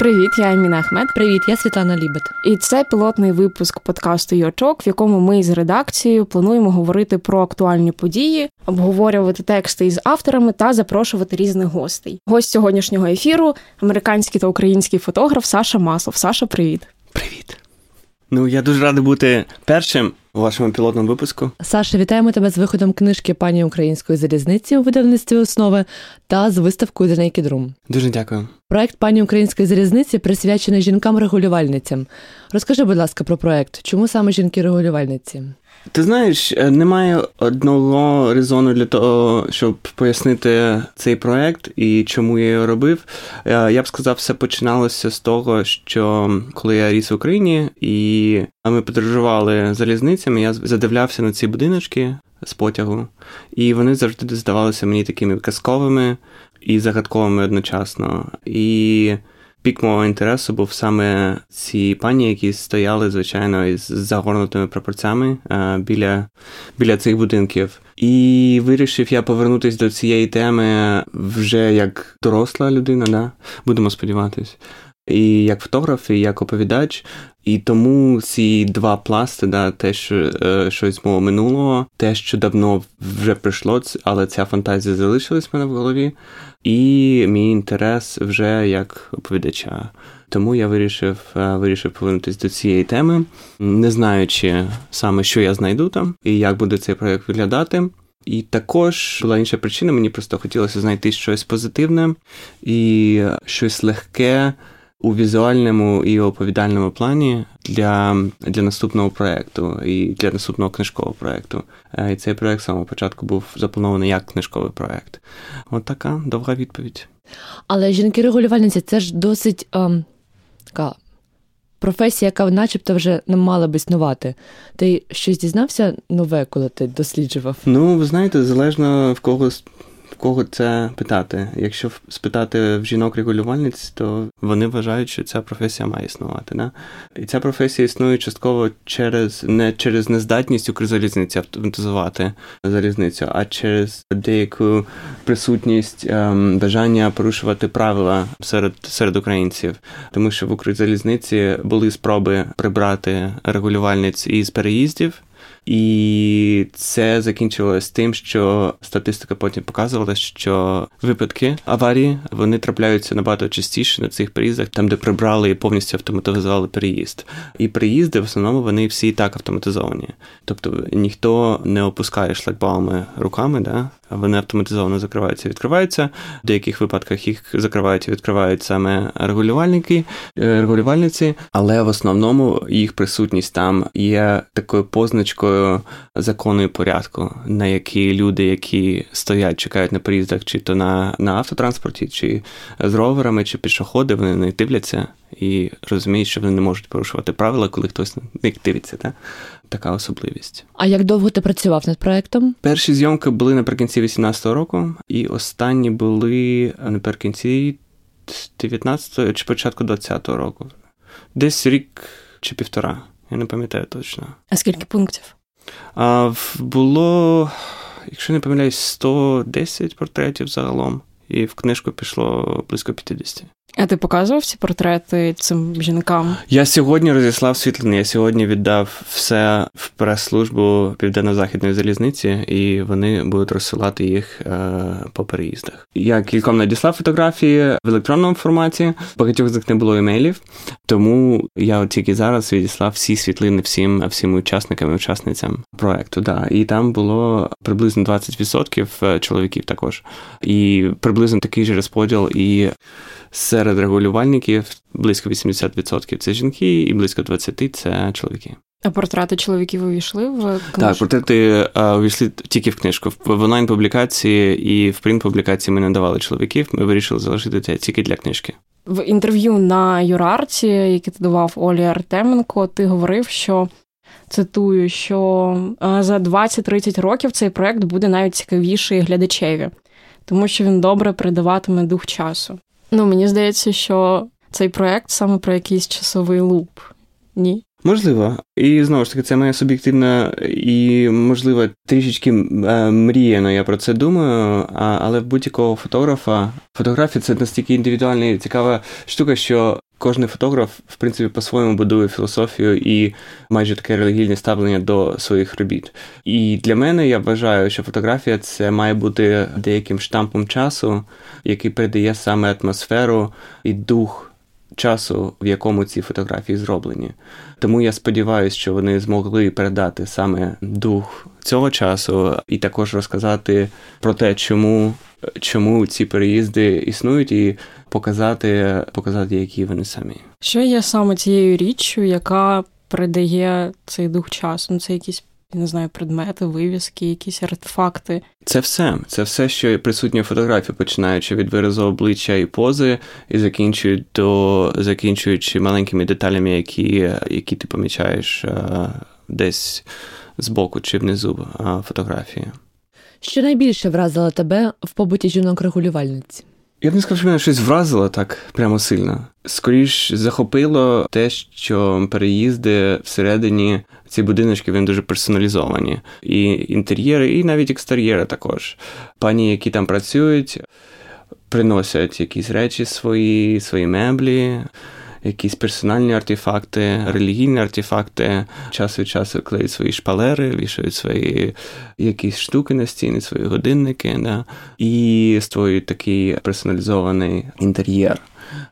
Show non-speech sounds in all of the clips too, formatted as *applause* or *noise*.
Привіт, я Аміна Ахмед. Привіт, я Світлана Лібет. І це пілотний випуск подкасту Йочок, в якому ми з редакцією плануємо говорити про актуальні події, обговорювати тексти із авторами та запрошувати різних гостей. Гость сьогоднішнього ефіру американський та український фотограф Саша Маслов. Саша, привіт. Привіт. Ну я дуже радий бути першим у вашому пілотному випуску. Саша, вітаємо тебе з виходом книжки пані української залізниці у видавництві основи та з виставкою The Naked Room. Дуже дякую. Проект пані української залізниці присвячений жінкам-регулювальницям. Розкажи, будь ласка, про проект. Чому саме жінки-регулювальниці? Ти знаєш, е, немає одного резону для того, щоб пояснити цей проект і чому я його робив. Е, я б сказав, все починалося з того, що коли я ріс в Україні і ми подорожували залізницями, я задивлявся на ці будиночки з потягу, і вони завжди здавалися мені такими казковими і загадковими одночасно. І Пік мого інтересу був саме ці пані, які стояли, звичайно, із загорнутими прапорцями біля біля цих будинків. І вирішив я повернутися до цієї теми вже як доросла людина, да? будемо сподіватися. І як фотограф, і як оповідач. І тому ці два пласти, да, те, що е, щось мого минулого, те, що давно вже прийшло, але ця фантазія залишилась в мене в голові і мій інтерес вже як оповідача. Тому я вирішив е, вирішив повернутися до цієї теми, не знаючи саме, що я знайду там і як буде цей проект виглядати. І також була інша причина, мені просто хотілося знайти щось позитивне і щось легке у візуальному і оповідальному плані для для наступного проєкту і для наступного книжкового проєкту. Е, і цей проєкт з самого початку був запланований як книжковий проєкт. От така довга відповідь. Але жінки-регулювальниці це ж досить ем, така професія, яка начебто вже не мала б існувати. Ти щось дізнався нове, коли ти досліджував? Ну, ви знаєте, залежно в когось кого це питати. Якщо спитати в жінок-регулювальниць, то вони вважають, що ця професія має існувати. Да? І ця професія існує частково через не через нездатність Укрзалізниці автоматизувати залізницю, а через деяку присутність ем, бажання порушувати правила серед серед українців, тому що в Укрзалізниці були спроби прибрати регулювальниць із переїздів. І це закінчилось тим, що статистика потім показувала, що випадки аварії вони трапляються набагато частіше на цих приїздах, там де прибрали і повністю автоматизували переїзд. І приїзди в основному вони всі так автоматизовані. Тобто ніхто не опускає шлагбауми руками, да? Вони автоматизовано закриваються відкриваються. В деяких випадках їх закривають і відкривають саме регулювальники, е, регулювальниці, але в основному їх присутність там є такою позначкою закону і порядку, на які люди, які стоять, чекають на переїздах, чи то на, на автотранспорті, чи з роверами, чи пішоходи, вони не дивляться і розуміють, що вони не можуть порушувати правила, коли хтось на них дивиться. Так? така особливість. А як довго ти працював над проектом? Перші зйомки були наприкінці 18-го року, і останні були наприкінці 19-го чи початку 20-го року. Десь рік чи півтора. Я не пам'ятаю точно. А скільки пунктів? А, Було, якщо не помиляюсь, 110 портретів загалом, і в книжку пішло близько 50. А ти показував ці портрети цим жінкам? Я сьогодні розіслав світлини. Я сьогодні віддав все в прес-службу Південно-Західної залізниці, і вони будуть розсилати їх е, по переїздах. Я кільком надіслав фотографії в електронному форматі. Багатьох з них не було емейлів, тому я тільки зараз відіслав всі світлини всім всім учасникам і учасницям проекту. Да. І там було приблизно 20% е, чоловіків також. І приблизно такий же розподіл і серед регулювальників близько 80% це жінки, і близько 20% це чоловіки. А портрети чоловіків увійшли в книжку? Так, портрети увійшли тільки в книжку. В онлайн-публікації і в принт-публікації ми не давали чоловіків. Ми вирішили залишити це тільки для книжки. В інтерв'ю на Юрарці, яке ти давав Олі Артеменко, ти говорив, що цитую, що за 20-30 років цей проект буде навіть цікавіший глядачеві, тому що він добре передаватиме дух часу. Ну, мені здається, що цей проект саме про якийсь часовий луп. Ні? Можливо. І знову ж таки, це моя суб'єктивна і, можливо, трішечки е, мріяно, я про це думаю. Але в будь-якого фотографа фотографія це настільки індивідуальна і цікава штука, що Кожний фотограф, в принципі, по-своєму будує філософію і майже таке релігійне ставлення до своїх робіт. І для мене я вважаю, що фотографія це має бути деяким штампом часу, який передає саме атмосферу і дух часу, в якому ці фотографії зроблені. Тому я сподіваюся, що вони змогли передати саме дух цього часу і також розказати про те, чому чому ці переїзди існують, і показати, показати, які вони самі. Що є саме цією річчю, яка передає цей дух часу? Ну, це якісь я не знаю, предмети, вивіски, якісь артефакти. Це все. Це все, що присутнє в фотографії, починаючи від виразу обличчя і пози, і закінчуючи до закінчуючи маленькими деталями, які які ти помічаєш а, десь збоку чи внизу а, фотографії. Що найбільше вразило тебе в побуті жінок-регулювальниці? Я б не сказав, що мене щось вразило так прямо сильно. Скоріш захопило те, що переїзди всередині ці будиночки вони дуже персоналізовані. І інтер'єри, і навіть екстер'єри також. Пані, які там працюють, приносять якісь речі свої, свої меблі якісь персональні артефакти, релігійні артефакти, час від часу клеють свої шпалери, вішають свої якісь штуки на стіни, свої годинники, да, і створюють такий персоналізований інтер'єр.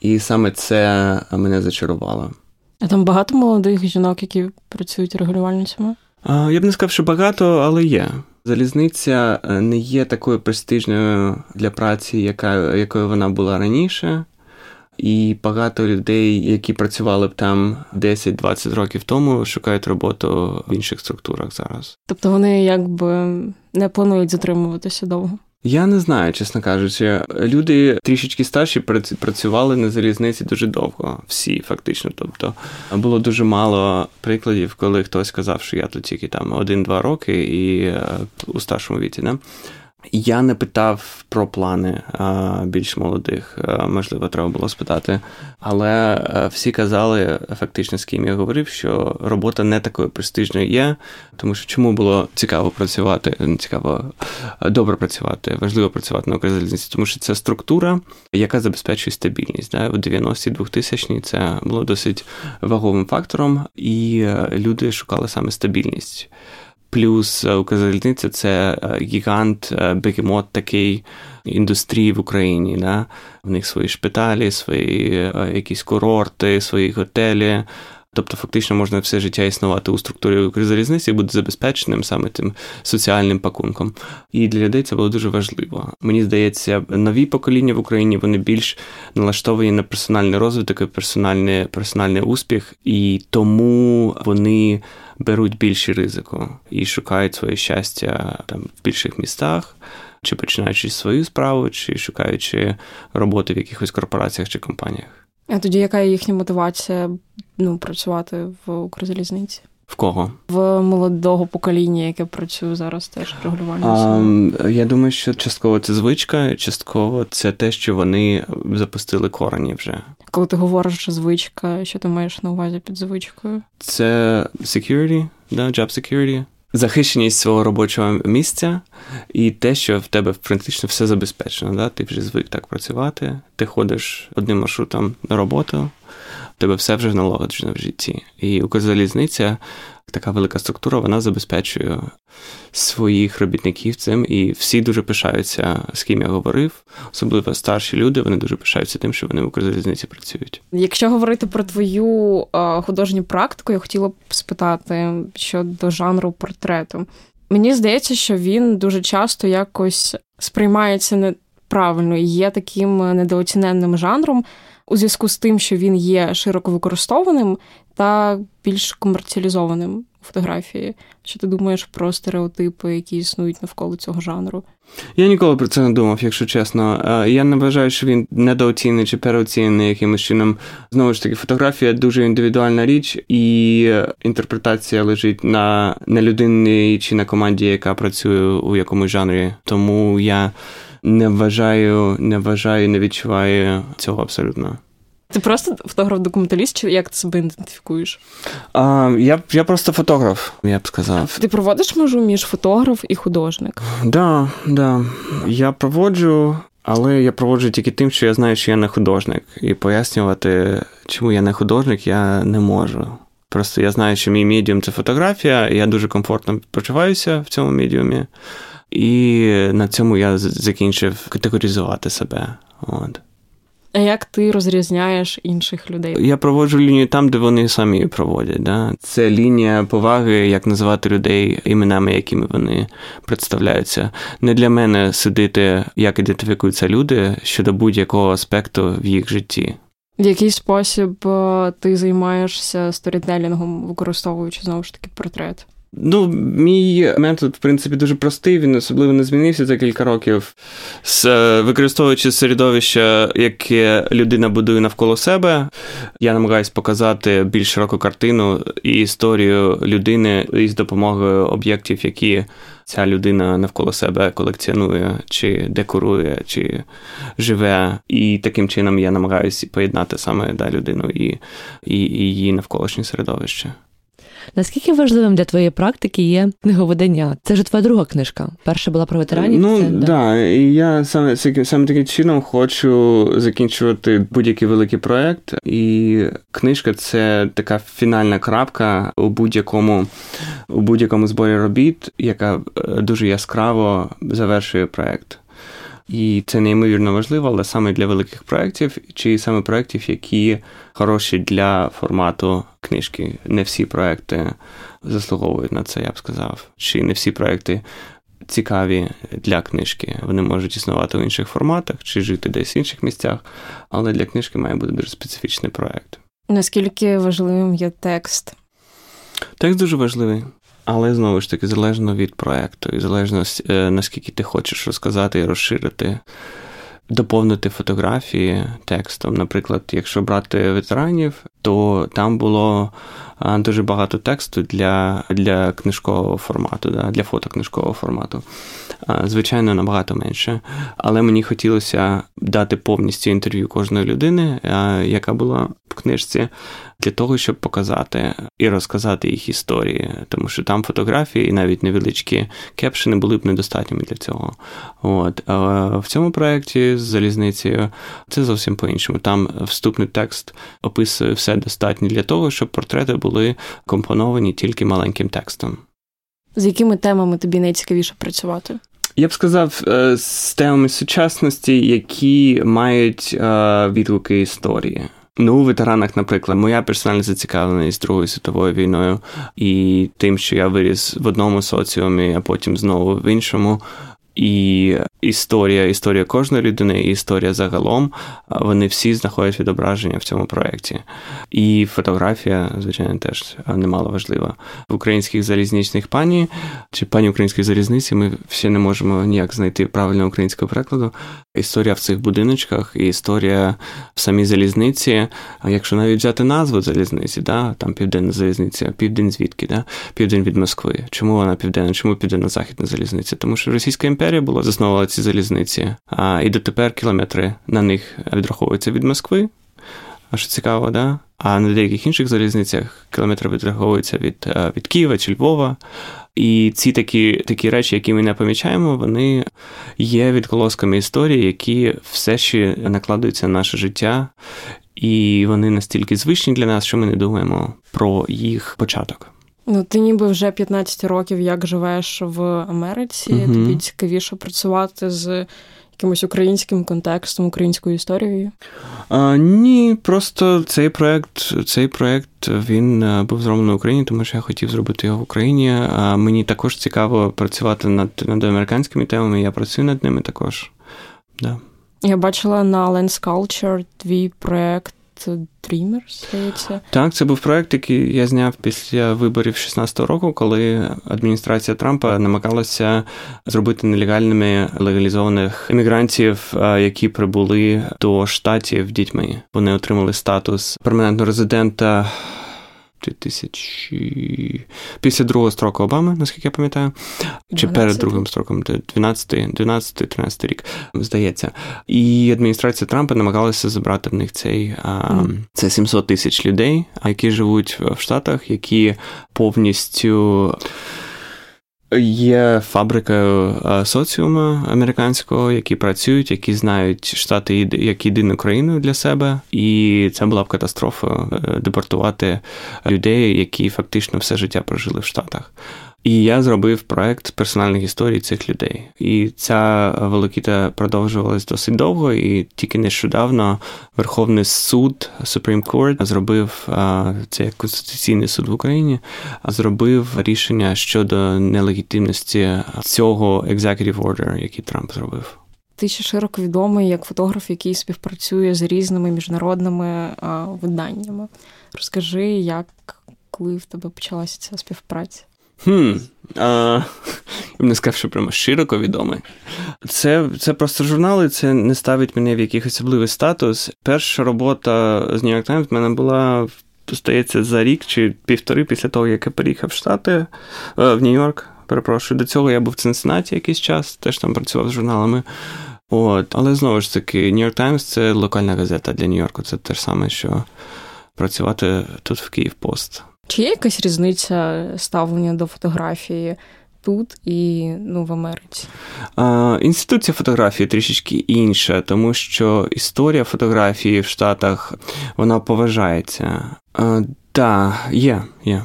І саме це мене зачарувало. А там багато молодих жінок, які працюють регулювальницями? Я б не сказав, що багато, але є. Залізниця е, не є такою престижною для праці, яка, якою вона була раніше. І багато людей, які працювали б там 10-20 років тому, шукають роботу в інших структурах зараз. Тобто вони якби не планують затримуватися довго. Я не знаю, чесно кажучи. Люди трішечки старші працювали на залізниці дуже довго, всі фактично. Тобто було дуже мало прикладів, коли хтось сказав, що я тут тільки там один-два роки і е, у старшому віці. Не? Я не питав про плани більш молодих, можливо, треба було спитати. Але всі казали, фактично, з ким я говорив, що робота не такою престижною є, тому що чому було цікаво працювати, цікаво добре працювати, важливо працювати на Укрзалізниці, тому що це структура, яка забезпечує стабільність. Да? У 90-ті 2000 це було досить ваговим фактором, і люди шукали саме стабільність. Плюс е, Укрзалізниця це е, гігант, е, бегемот такий індустрії в Україні. Да? В них свої шпиталі, свої якісь курорти, свої готелі. Тобто, фактично можна все життя існувати у структурі Укрзалізниці і бути забезпеченим саме тим соціальним пакунком. І для людей це було дуже важливо. Мені здається, нові покоління в Україні вони більш налаштовані на персональний розвиток і персональний, персональний успіх, і тому вони беруть більше ризику і шукають своє щастя там в більших містах. Чи починаючи свою справу, чи шукаючи роботи в якихось корпораціях чи компаніях. А тоді яка їхня мотивація ну, працювати в Укрзалізниці? В кого? В молодого покоління, яке працює зараз теж регулювальницею? Я думаю, що частково це звичка, частково це те, що вони запустили корені вже. Коли ти говориш що звичка, що ти маєш на увазі під звичкою? Це security, да, job security захищеність свого робочого місця і те, що в тебе практично все забезпечено. Да? Ти вже звик так працювати, ти ходиш одним маршрутом на роботу, в тебе все вже налагоджено в житті. І Укрзалізниця така велика структура, вона забезпечує своїх робітників цим, і всі дуже пишаються, з ким я говорив, особливо старші люди, вони дуже пишаються тим, що вони в Укрзалізниці працюють. Якщо говорити про твою художню практику, я хотіла б спитати щодо жанру портрету. Мені здається, що він дуже часто якось сприймається неправильно і є таким недооціненним жанром у зв'язку з тим, що він є широко використовуваним та більш комерціалізованим у фотографії. Що ти думаєш про стереотипи, які існують навколо цього жанру? Я ніколи про це не думав, якщо чесно. Е, я не вважаю, що він недооцінений чи переоцінений якимось чином. Знову ж таки, фотографія дуже індивідуальна річ, і інтерпретація лежить на, на людині чи на команді, яка працює у якомусь жанрі. Тому я не вважаю, не вважаю, не відчуваю цього абсолютно. Ти просто фотограф-документаліст, чи як ти себе ідентифікуєш? А, Я я просто фотограф, я б сказав. Ти проводиш межу між фотограф і художник? Да, да. Я проводжу, Але я проводжу тільки тим, що я знаю, що я не художник, і пояснювати, чому я не художник, я не можу. Просто я знаю, що мій медіум це фотографія, і я дуже комфортно почуваюся в цьому медіумі. І на цьому я закінчив категоризувати себе. От. А як ти розрізняєш інших людей? Я проводжу лінію там, де вони самі проводять. Да? Це лінія поваги, як називати людей іменами, якими вони представляються. Не для мене судити, як ідентифікуються люди щодо будь-якого аспекту в їх житті. В який спосіб е, ти займаєшся сторітелінгом, використовуючи знову ж таки портрет? Ну, мій метод, в принципі, дуже простий. Він особливо не змінився за кілька років. З, е, використовуючи середовище, яке людина будує навколо себе, я намагаюся показати більш широку картину і історію людини із допомогою об'єктів, які ця людина навколо себе колекціонує, чи декорує, чи живе. І таким чином я намагаюся поєднати саме да, людину і, і, і її навколишнє середовище. Наскільки важливим для твоєї практики є книговидання? Це вже твоя друга книжка. Перша була про ветеранів. Ну це, да. да, і я саме саме таким чином хочу закінчувати будь-який великий проект. І книжка це така фінальна крапка у будь-якому у будь-якому зборі робіт, яка е, дуже яскраво завершує проект. І це неймовірно важливо, але саме для великих проєктів, чи саме проєктів, які хороші для формату книжки. Не всі проекти заслуговують на це, я б сказав. Чи не всі проекти цікаві для книжки. Вони можуть існувати в інших форматах чи жити десь в інших місцях, але для книжки має бути дуже специфічний проект. Наскільки важливим є текст? Текст дуже важливий. Але знову ж таки, залежно від проекту, і залежно е, наскільки ти хочеш розказати і розширити, доповнити фотографії текстом. Наприклад, якщо брати ветеранів, то там було дуже багато тексту для для книжкового формату, да, для фотокнижкового формату. Звичайно, набагато менше. Але мені хотілося дати повністю інтерв'ю кожної людини, яка була в книжці, для того, щоб показати і розказати їх історії, тому що там фотографії і навіть невеличкі кепшини були б недостатніми для цього. От. В цьому проєкті з залізницею це зовсім по-іншому. Там вступний текст описує все достатньо для того, щоб портрети були компоновані тільки маленьким текстом. З якими темами тобі найцікавіше працювати? Я б сказав, е, з темами сучасності, які мають е, відгуки історії. Ну, у ветеранах, наприклад, моя персональна зацікавленість Другою світовою війною і тим, що я виріс в одному соціумі, а потім знову в іншому. І історія, історія кожної людини, і історія загалом, вони всі знаходять відображення в цьому проєкті. І фотографія, звичайно, теж немало важлива. В українських залізничних пані чи пані української залізниці ми ще не можемо ніяк знайти правильного українського перекладу. Історія в цих будиночках і історія в самій залізниці. Якщо навіть взяти назву залізниці, да, там південна залізниця, південь звідки, да? південь від Москви. Чому вона південна? Чому південно-західна залізниця? Тому що Російська імперія була заснована ці залізниці, а і дотепер кілометри на них відраховуються від Москви. Що цікаво, да? А на деяких інших залізницях кілометри відраховуються від від Києва чи Львова. І ці такі такі речі, які ми не помічаємо, вони є відголосками історії, які все ще накладуються на наше життя, і вони настільки звичні для нас, що ми не думаємо про їх початок. Ну, ти ніби вже 15 років як живеш в Америці, uh тобі цікавіше працювати з якимось українським контекстом, українською історією? А, Ні, просто цей проект, цей проект він е, був зроблений в Україні, тому що я хотів зробити його в Україні. А Мені також цікаво працювати над над американськими темами. Я працюю над ними також. Да. Я бачила на Lens Culture твій проект Dreamers, здається. Так, це був проект, який я зняв після виборів 16-го року, коли адміністрація Трампа намагалася зробити нелегальними легалізованих іммігрантів, які прибули до штатів дітьми. Вони отримали статус перманентного резидента. 2000... після другого строку Обами, наскільки я пам'ятаю, 12. чи перед другим строком, 12-13 рік, здається. І адміністрація Трампа намагалася забрати в них цей mm. це 700 тисяч людей, які живуть в Штатах, які повністю є фабрика соціуму американського, які працюють, які знають штати як єдину країну для себе, і це була б катастрофа депортувати людей, які фактично все життя прожили в Штатах. І я зробив проект персональних історій цих людей. І ця волокіта продовжувалась досить довго, і тільки нещодавно Верховний суд Supreme Court зробив це як конституційний суд в Україні, зробив рішення щодо нелегітимності цього executive order, який Трамп зробив. Ти ще широко відомий як фотограф, який співпрацює з різними міжнародними виданнями. Розкажи, як коли в тебе почалася ця співпраця? Хм, а, Я б не сказав, що прямо широко відомий. Це це просто журнали, це не ставить мене в якийсь особливий статус. Перша робота з New York Times в мене була, здається, за рік чи півтори після того, як я переїхав в Штати е, в Нью-Йорк. Перепрошую, до цього я був в Цинциннаті якийсь час, теж там працював з журналами. От, Але знову ж таки, New York Times це локальна газета для Нью-Йорку. Це те ж саме, що працювати тут в Київ Пост. Чи є якась різниця ставлення до фотографії тут і ну, в Америці? А, Інституція фотографії трішечки інша, тому що історія фотографії в Штатах вона поважається. Так, да, є, є.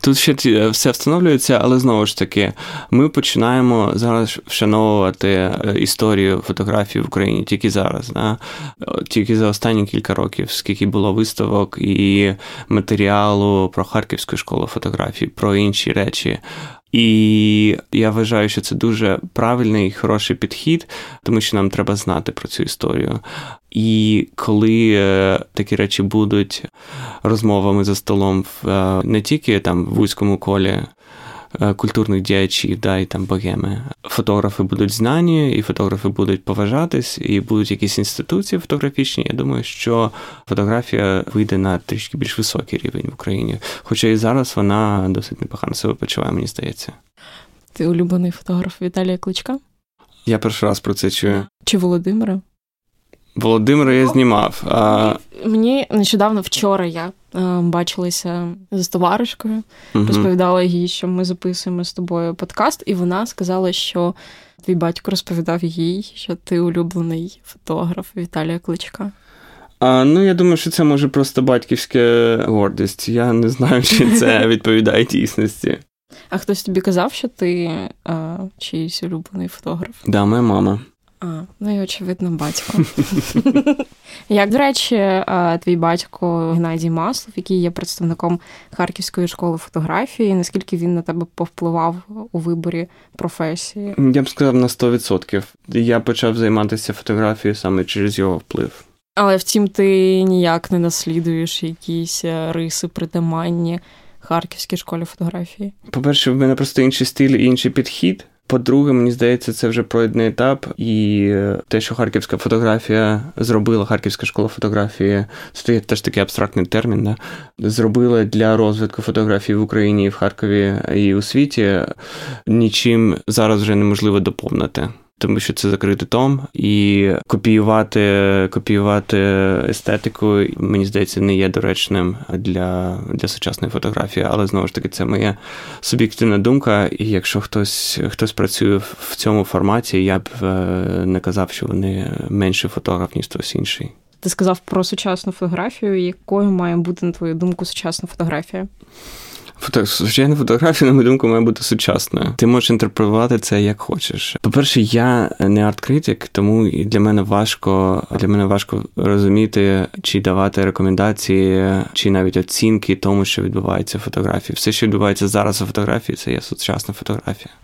Тут ще е, все встановлюється, але знову ж таки, ми починаємо зараз вшановувати е, історію фотографії в Україні тільки зараз, да? тільки за останні кілька років, скільки було виставок і матеріалу про Харківську школу фотографії, про інші речі. І я вважаю, що це дуже правильний і хороший підхід, тому що нам треба знати про цю історію. І коли е, такі речі будуть розмовами за столом в е, не тільки там в вузькому колі Е, культурних діячів, да, і там богеми. Фотографи будуть знані, і фотографи будуть поважатись, і будуть якісь інституції фотографічні. Я думаю, що фотографія вийде на трішки більш високий рівень в Україні. Хоча і зараз вона досить непогано себе почуває, мені здається. Ти улюблений фотограф Віталія Кличка? Я перший раз про це чую. Чи Володимира? Володимира я знімав. А... Мені нещодавно вчора я е, бачилася з товаришкою, угу. розповідала їй, що ми записуємо з тобою подкаст, і вона сказала, що твій батько розповідав їй, що ти улюблений фотограф Віталія Кличка. А, Ну, я думаю, що це може просто батьківська гордість. Я не знаю, чи це *laughs* відповідає дійсності. А хтось тобі казав, що ти а, чийсь улюблений фотограф? Да, моя мама. А, ну і очевидно, батько. *laughs* Як, до речі, твій батько Геннадій Маслов, який є представником Харківської школи фотографії, наскільки він на тебе повпливав у виборі професії? Я б сказав на 100%. Я почав займатися фотографією саме через його вплив. Але втім, ти ніяк не наслідуєш якісь е, риси притаманні Харківській школі фотографії. По-перше, в мене просто інший стиль і інший підхід. По-друге, мені здається, це вже пройдений етап, і е, те, що харківська фотографія зробила, харківська школа фотографії, це теж такий абстрактний термін, да? зробила для розвитку фотографії в Україні, і в Харкові і у світі, нічим зараз вже неможливо доповнити тому що це закритий том, і копіювати копіювати естетику, мені здається, не є доречним для для сучасної фотографії, але знову ж таки, це моя суб'єктивна думка. І якщо хтось хтось працює в цьому форматі, я б е, не казав, що вони менший фотограф, ніж хтось інший. Ти сказав про сучасну фотографію. Якою має бути, на твою думку, сучасна фотографія? Звичайно, фотографія, на мою думку, має бути сучасною. Ти можеш інтерпретувати це як хочеш. По-перше, я не арт-критик, тому для мене важко для мене важко розуміти, чи давати рекомендації, чи навіть оцінки тому, що відбувається в фотографії. Все, що відбувається зараз у фотографії, це є сучасна фотографія.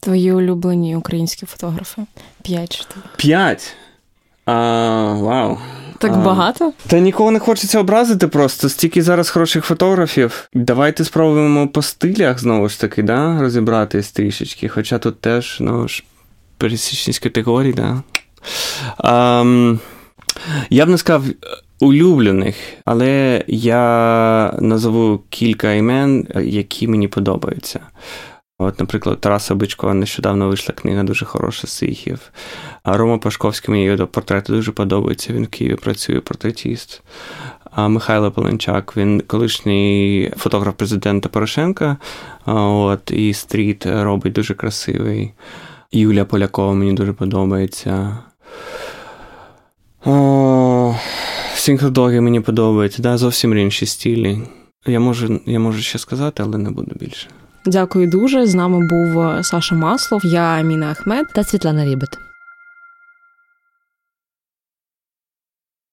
Твої улюблені українські фотографи. П'ять штук. П'ять. А, Вау. Так багато? Та нікого не хочеться образити просто. Стільки зараз хороших фотографів. Давайте спробуємо по стилях знову ж таки, да, розібратись трішечки. Хоча тут теж, ну ж, пересічність категорій, да. Um, я б не сказав улюблених, але я назову кілька імен, які мені подобаються. От, наприклад, Тараса Бичкова нещодавно вийшла книга дуже хороша з Сихів. А Рома Пашковський мені його портрети дуже подобаються. Він в Києві працює портретіст. А Михайло Поленчак, він колишній фотограф президента Порошенка. От, І стріт робить дуже красивий. Юля Полякова мені дуже подобається. Сінкродоги мені подобаються, да, зовсім інші стілі. Я можу, я можу ще сказати, але не буду більше. Дякую дуже. З нами був Саша Маслов, я Аміна Ахмед та Світлана Лібет.